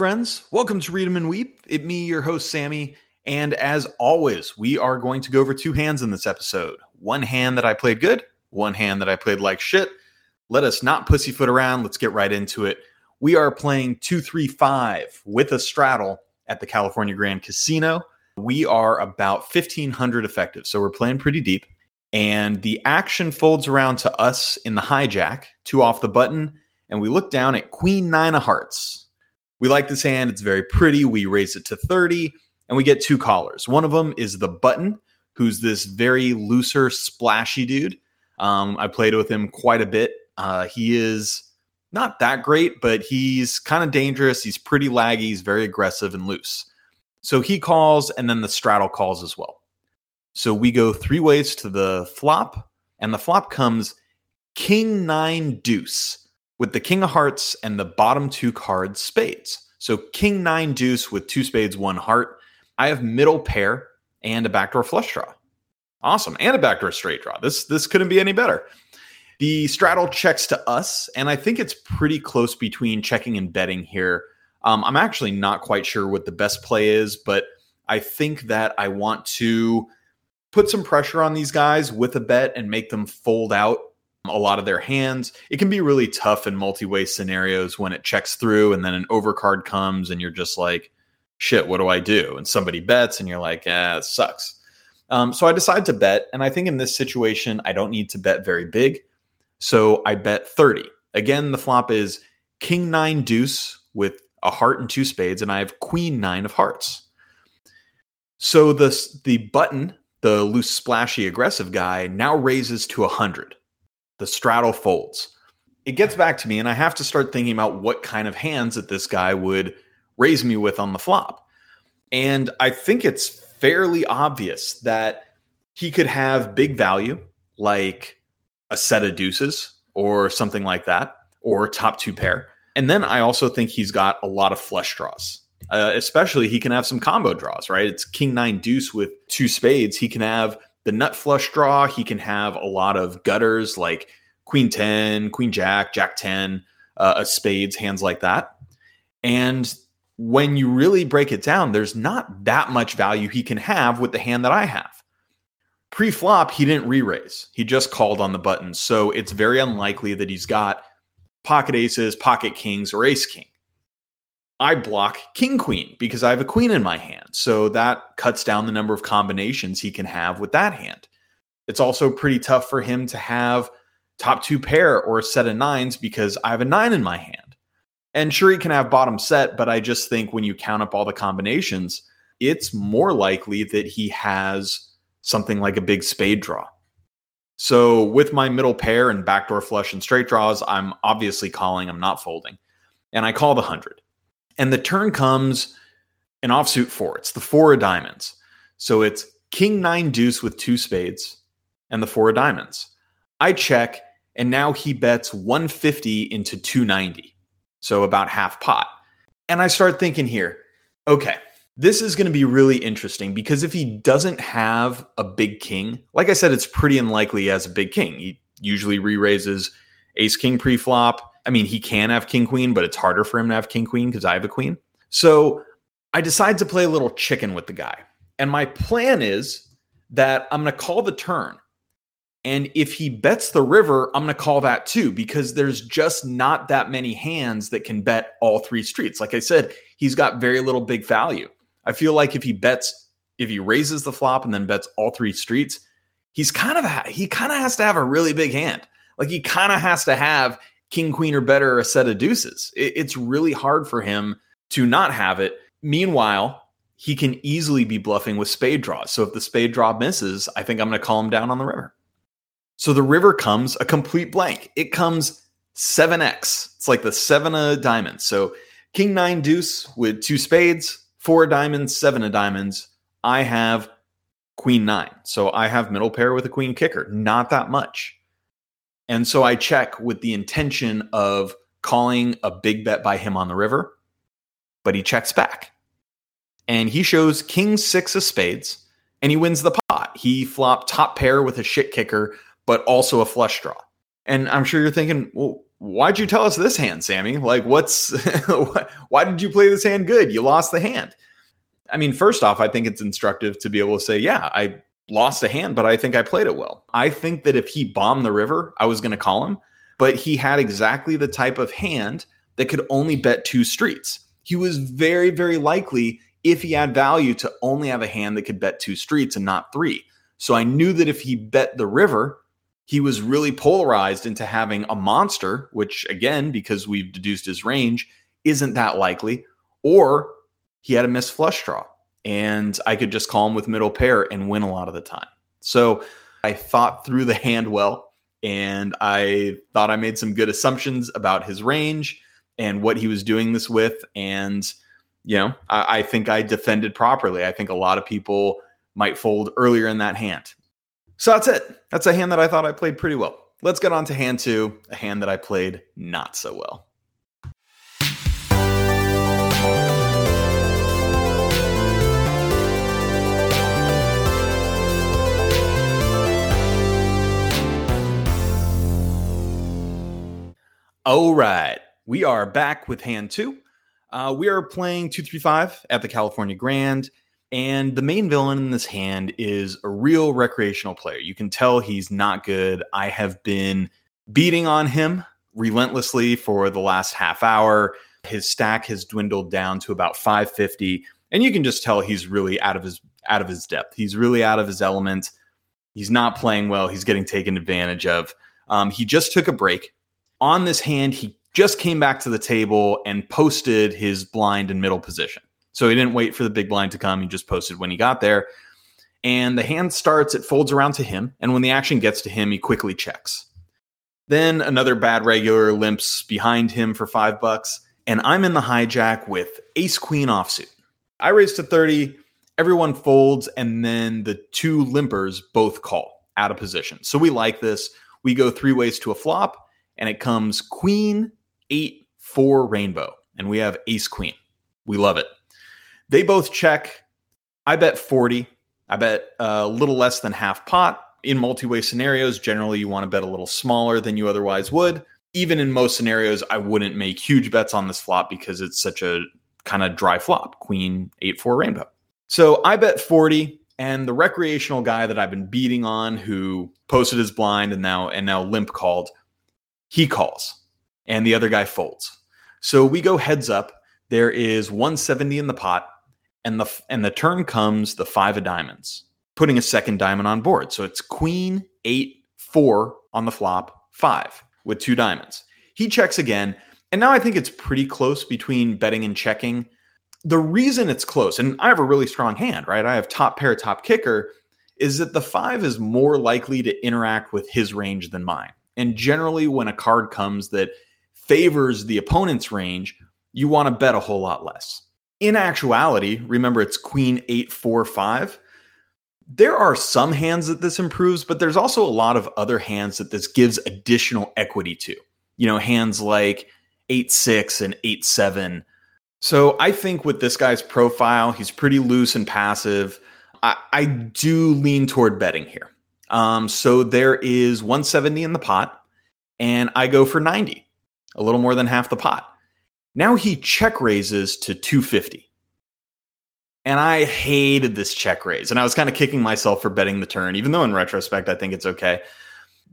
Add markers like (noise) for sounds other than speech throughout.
Friends. Welcome to Read 'em and Weep. It me, your host Sammy, and as always, we are going to go over two hands in this episode. One hand that I played good, one hand that I played like shit. Let us not pussyfoot around. Let's get right into it. We are playing two, three, five with a straddle at the California Grand Casino. We are about 1500 effective, so we're playing pretty deep. And the action folds around to us in the hijack, two off the button, and we look down at Queen Nine of Hearts. We like this hand. It's very pretty. We raise it to 30 and we get two callers. One of them is the button, who's this very looser, splashy dude. Um, I played with him quite a bit. Uh, he is not that great, but he's kind of dangerous. He's pretty laggy. He's very aggressive and loose. So he calls, and then the straddle calls as well. So we go three ways to the flop, and the flop comes King Nine Deuce with the King of Hearts and the bottom two cards spades. So King Nine Deuce with two spades, one heart. I have middle pair and a backdoor flush draw. Awesome, and a backdoor straight draw. This this couldn't be any better. The straddle checks to us, and I think it's pretty close between checking and betting here. Um, I'm actually not quite sure what the best play is, but I think that I want to put some pressure on these guys with a bet and make them fold out a lot of their hands. It can be really tough in multi-way scenarios when it checks through and then an overcard comes and you're just like, shit, what do I do? And somebody bets and you're like, ah, it sucks. Um, so I decide to bet. And I think in this situation, I don't need to bet very big. So I bet 30. Again, the flop is king nine deuce with a heart and two spades, and I have queen nine of hearts. So the, the button, the loose, splashy, aggressive guy, now raises to 100. The straddle folds. It gets back to me, and I have to start thinking about what kind of hands that this guy would raise me with on the flop. And I think it's fairly obvious that he could have big value, like a set of deuces or something like that, or top two pair. And then I also think he's got a lot of flush draws. Uh, especially, he can have some combo draws, right? It's king nine deuce with two spades. He can have the nut flush draw. He can have a lot of gutters like queen 10, queen jack, jack 10, uh, a spades, hands like that. And when you really break it down, there's not that much value he can have with the hand that I have. Pre flop, he didn't re raise. He just called on the button. So it's very unlikely that he's got pocket aces, pocket kings, or ace king. I block king queen because I have a queen in my hand. So that cuts down the number of combinations he can have with that hand. It's also pretty tough for him to have top two pair or a set of nines because I have a nine in my hand. And sure, he can have bottom set, but I just think when you count up all the combinations, it's more likely that he has something like a big spade draw. So with my middle pair and backdoor flush and straight draws, I'm obviously calling, I'm not folding. And I call the 100. And the turn comes an offsuit four. It's the four of diamonds. So it's king nine deuce with two spades and the four of diamonds. I check, and now he bets 150 into 290. So about half pot. And I start thinking here, okay, this is going to be really interesting because if he doesn't have a big king, like I said, it's pretty unlikely he has a big king. He usually re raises ace king pre flop. I mean, he can have king queen, but it's harder for him to have king queen because I have a queen. So I decide to play a little chicken with the guy. And my plan is that I'm going to call the turn. And if he bets the river, I'm going to call that too, because there's just not that many hands that can bet all three streets. Like I said, he's got very little big value. I feel like if he bets, if he raises the flop and then bets all three streets, he's kind of he kind of has to have a really big hand. Like he kind of has to have king, queen, or better a set of deuces. It, it's really hard for him to not have it. Meanwhile, he can easily be bluffing with spade draws. So if the spade draw misses, I think I'm going to call him down on the river. So the river comes a complete blank. It comes 7x. It's like the seven of diamonds. So king nine deuce with two spades, four diamonds, seven of diamonds. I have queen nine. So I have middle pair with a queen kicker, not that much. And so I check with the intention of calling a big bet by him on the river, but he checks back. And he shows king six of spades and he wins the pot. He flopped top pair with a shit kicker, but also a flush draw. And I'm sure you're thinking, well, why'd you tell us this hand, Sammy? Like, what's (laughs) why did you play this hand good? You lost the hand. I mean, first off, I think it's instructive to be able to say, yeah, I lost a hand, but I think I played it well. I think that if he bombed the river, I was going to call him, but he had exactly the type of hand that could only bet two streets. He was very, very likely, if he had value, to only have a hand that could bet two streets and not three. So I knew that if he bet the river, he was really polarized into having a monster, which again, because we've deduced his range, isn't that likely, or he had a missed flush draw. And I could just call him with middle pair and win a lot of the time. So I thought through the (laughs) hand well, and I thought I made some good assumptions about his range and what he was doing this with. And, you know, I, I think I defended properly. I think a lot of people might fold earlier in that hand. So that's it. That's a hand that I thought I played pretty well. Let's get on to hand two, a hand that I played not so well. All right, we are back with hand two. Uh, we are playing 235 at the California Grand. And the main villain in this hand is a real recreational player. You can tell he's not good. I have been beating on him relentlessly for the last half hour. His stack has dwindled down to about 550, and you can just tell he's really out of his out of his depth. He's really out of his element. He's not playing well. He's getting taken advantage of. Um, he just took a break on this hand. He just came back to the table and posted his blind and middle position. So he didn't wait for the big blind to come. He just posted when he got there. And the hand starts, it folds around to him. And when the action gets to him, he quickly checks. Then another bad regular limps behind him for five bucks. And I'm in the hijack with ace queen offsuit. I raise to 30. Everyone folds. And then the two limpers both call out of position. So we like this. We go three ways to a flop. And it comes queen, eight, four rainbow. And we have ace queen. We love it. They both check. I bet 40. I bet a little less than half pot. In multi way scenarios, generally you want to bet a little smaller than you otherwise would. Even in most scenarios, I wouldn't make huge bets on this flop because it's such a kind of dry flop queen, eight, four rainbow. So I bet 40. And the recreational guy that I've been beating on who posted his blind and now and now limp called, he calls and the other guy folds. So we go heads up. There is 170 in the pot and the and the turn comes the five of diamonds, putting a second diamond on board. So it's queen eight four on the flop five with two diamonds. He checks again, and now I think it's pretty close between betting and checking. The reason it's close, and I have a really strong hand, right? I have top pair, top kicker, is that the five is more likely to interact with his range than mine. And generally, when a card comes that favors the opponent's range, you want to bet a whole lot less in actuality, remember it's queen eight, four, five. There are some hands that this improves, but there's also a lot of other hands that this gives additional equity to. You know, hands like eight, six, and eight, seven. So I think with this guy's profile, he's pretty loose and passive. I, I do lean toward betting here. Um, so there is 170 in the pot, and I go for 90, a little more than half the pot. Now he check raises to 250. And I hated this check raise. And I was kind of kicking myself for betting the turn, even though in retrospect, I think it's okay.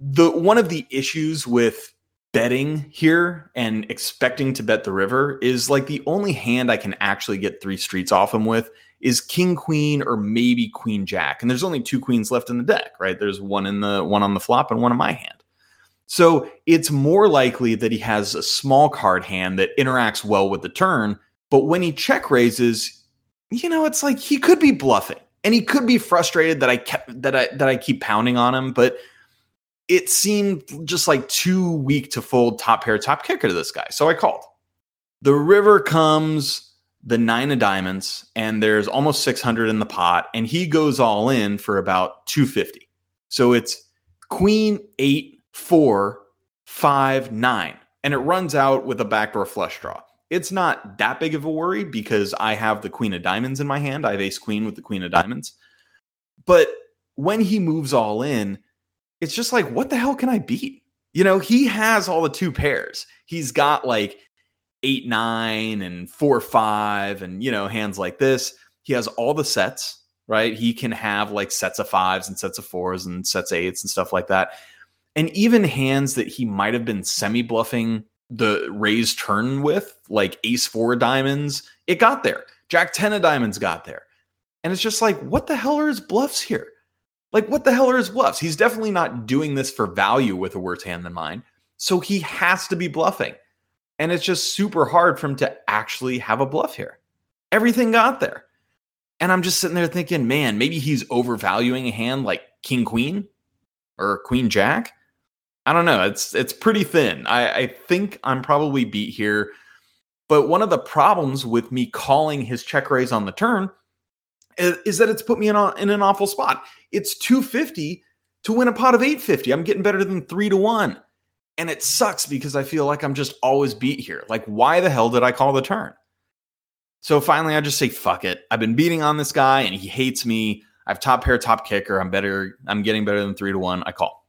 The one of the issues with betting here and expecting to bet the river is like the only hand I can actually get three streets off him with is king queen or maybe queen jack. And there's only two queens left in the deck, right? There's one in the one on the flop and one in my hand. So it's more likely that he has a small card hand that interacts well with the turn. But when he check raises, you know, it's like he could be bluffing and he could be frustrated that I kept that I that I keep pounding on him, but it seemed just like too weak to fold top pair, top kicker to this guy. So I called. The river comes the nine of diamonds, and there's almost 600 in the pot, and he goes all in for about 250. So it's queen eight four, five, nine, and it runs out with a backdoor flush draw. It's not that big of a worry because I have the queen of diamonds in my hand. I have ace queen with the queen of diamonds. But when he moves all in, it's just like, what the hell can I beat? You know, he has all the two pairs. He's got like eight, nine, and four, five, and, you know, hands like this. He has all the sets, right? He can have like sets of fives and sets of fours and sets eights and stuff like that. And even hands that he might have been semi bluffing the raised turn with, like ace four diamonds, it got there. Jack 10 of diamonds got there. And it's just like, what the hell are his bluffs here? Like, what the hell are his bluffs? He's definitely not doing this for value with a worse hand than mine. So he has to be bluffing. And it's just super hard for him to actually have a bluff here. Everything got there. And I'm just sitting there thinking, man, maybe he's overvaluing a hand like King Queen or Queen Jack. I don't know. It's it's pretty thin. I, I think I'm probably beat here. But one of the problems with me calling his check raise on the turn is, that it's put me in, a, in an awful spot. It's 250 to win a pot of 850. I'm getting better than three to one. And it sucks because I feel like I'm just always beat here. Like, why the hell did I call the turn? So finally, I just say, fuck it. I've been beating on this guy and he hates me. I have top pair, top kicker. I'm better. I'm getting better than three to one. I call.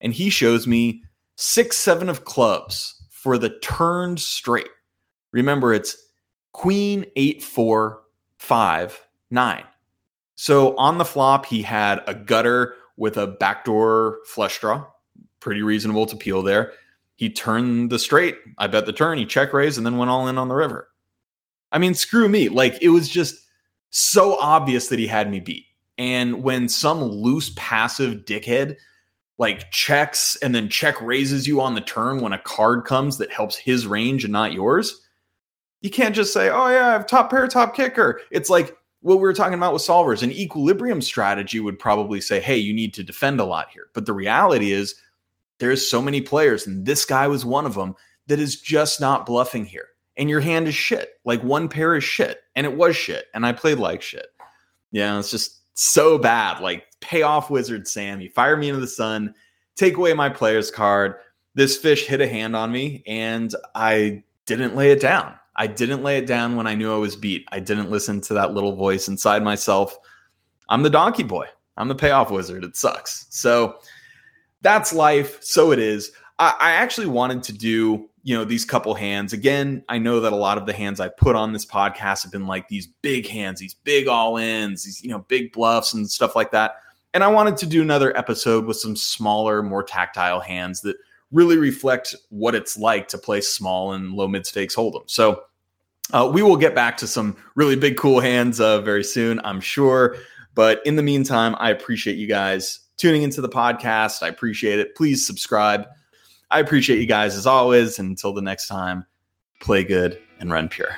And he shows me six, seven of clubs for the turned straight. Remember, it's queen, eight, four, five, nine. So on the flop, he had a gutter with a backdoor flush draw. Pretty reasonable to peel there. He turned the straight. I bet the turn. He check raised and then went all in on the river. I mean, screw me. Like it was just so obvious that he had me beat. And when some loose passive dickhead like checks and then check raises you on the turn when a card comes that helps his range and not yours, you can't just say, "Oh yeah, I have top pair, top kicker." It's like what we were talking about with solvers. An equilibrium strategy would probably say, "Hey, you need to defend a lot here." But the reality is, there's so many players, and this guy was one of them that is just not bluffing here and your hand is shit. Like one pair is shit, and it was shit, and I played like shit. Yeah, it's just so bad. Like pay off Wizard Sam. You fire me into the sun, take away my player's card. This fish hit a hand on me, and I didn't lay it down. I didn't lay it down when I knew I was beat. I didn't listen to that little voice inside myself. I'm the donkey boy. I'm the payoff wizard. It sucks. So that's life. So it is. I, I actually wanted to do you know these couple hands again i know that a lot of the hands i put on this podcast have been like these big hands these big all ins these you know big bluffs and stuff like that and i wanted to do another episode with some smaller more tactile hands that really reflect what it's like to play small and low mid stakes hold'em. So uh, we will get back to some really big cool hands uh, very soon i'm sure. But in the meantime i appreciate you guys tuning into the podcast. I appreciate it. Please subscribe. I appreciate you guys as always. Until the next time, play good and run pure.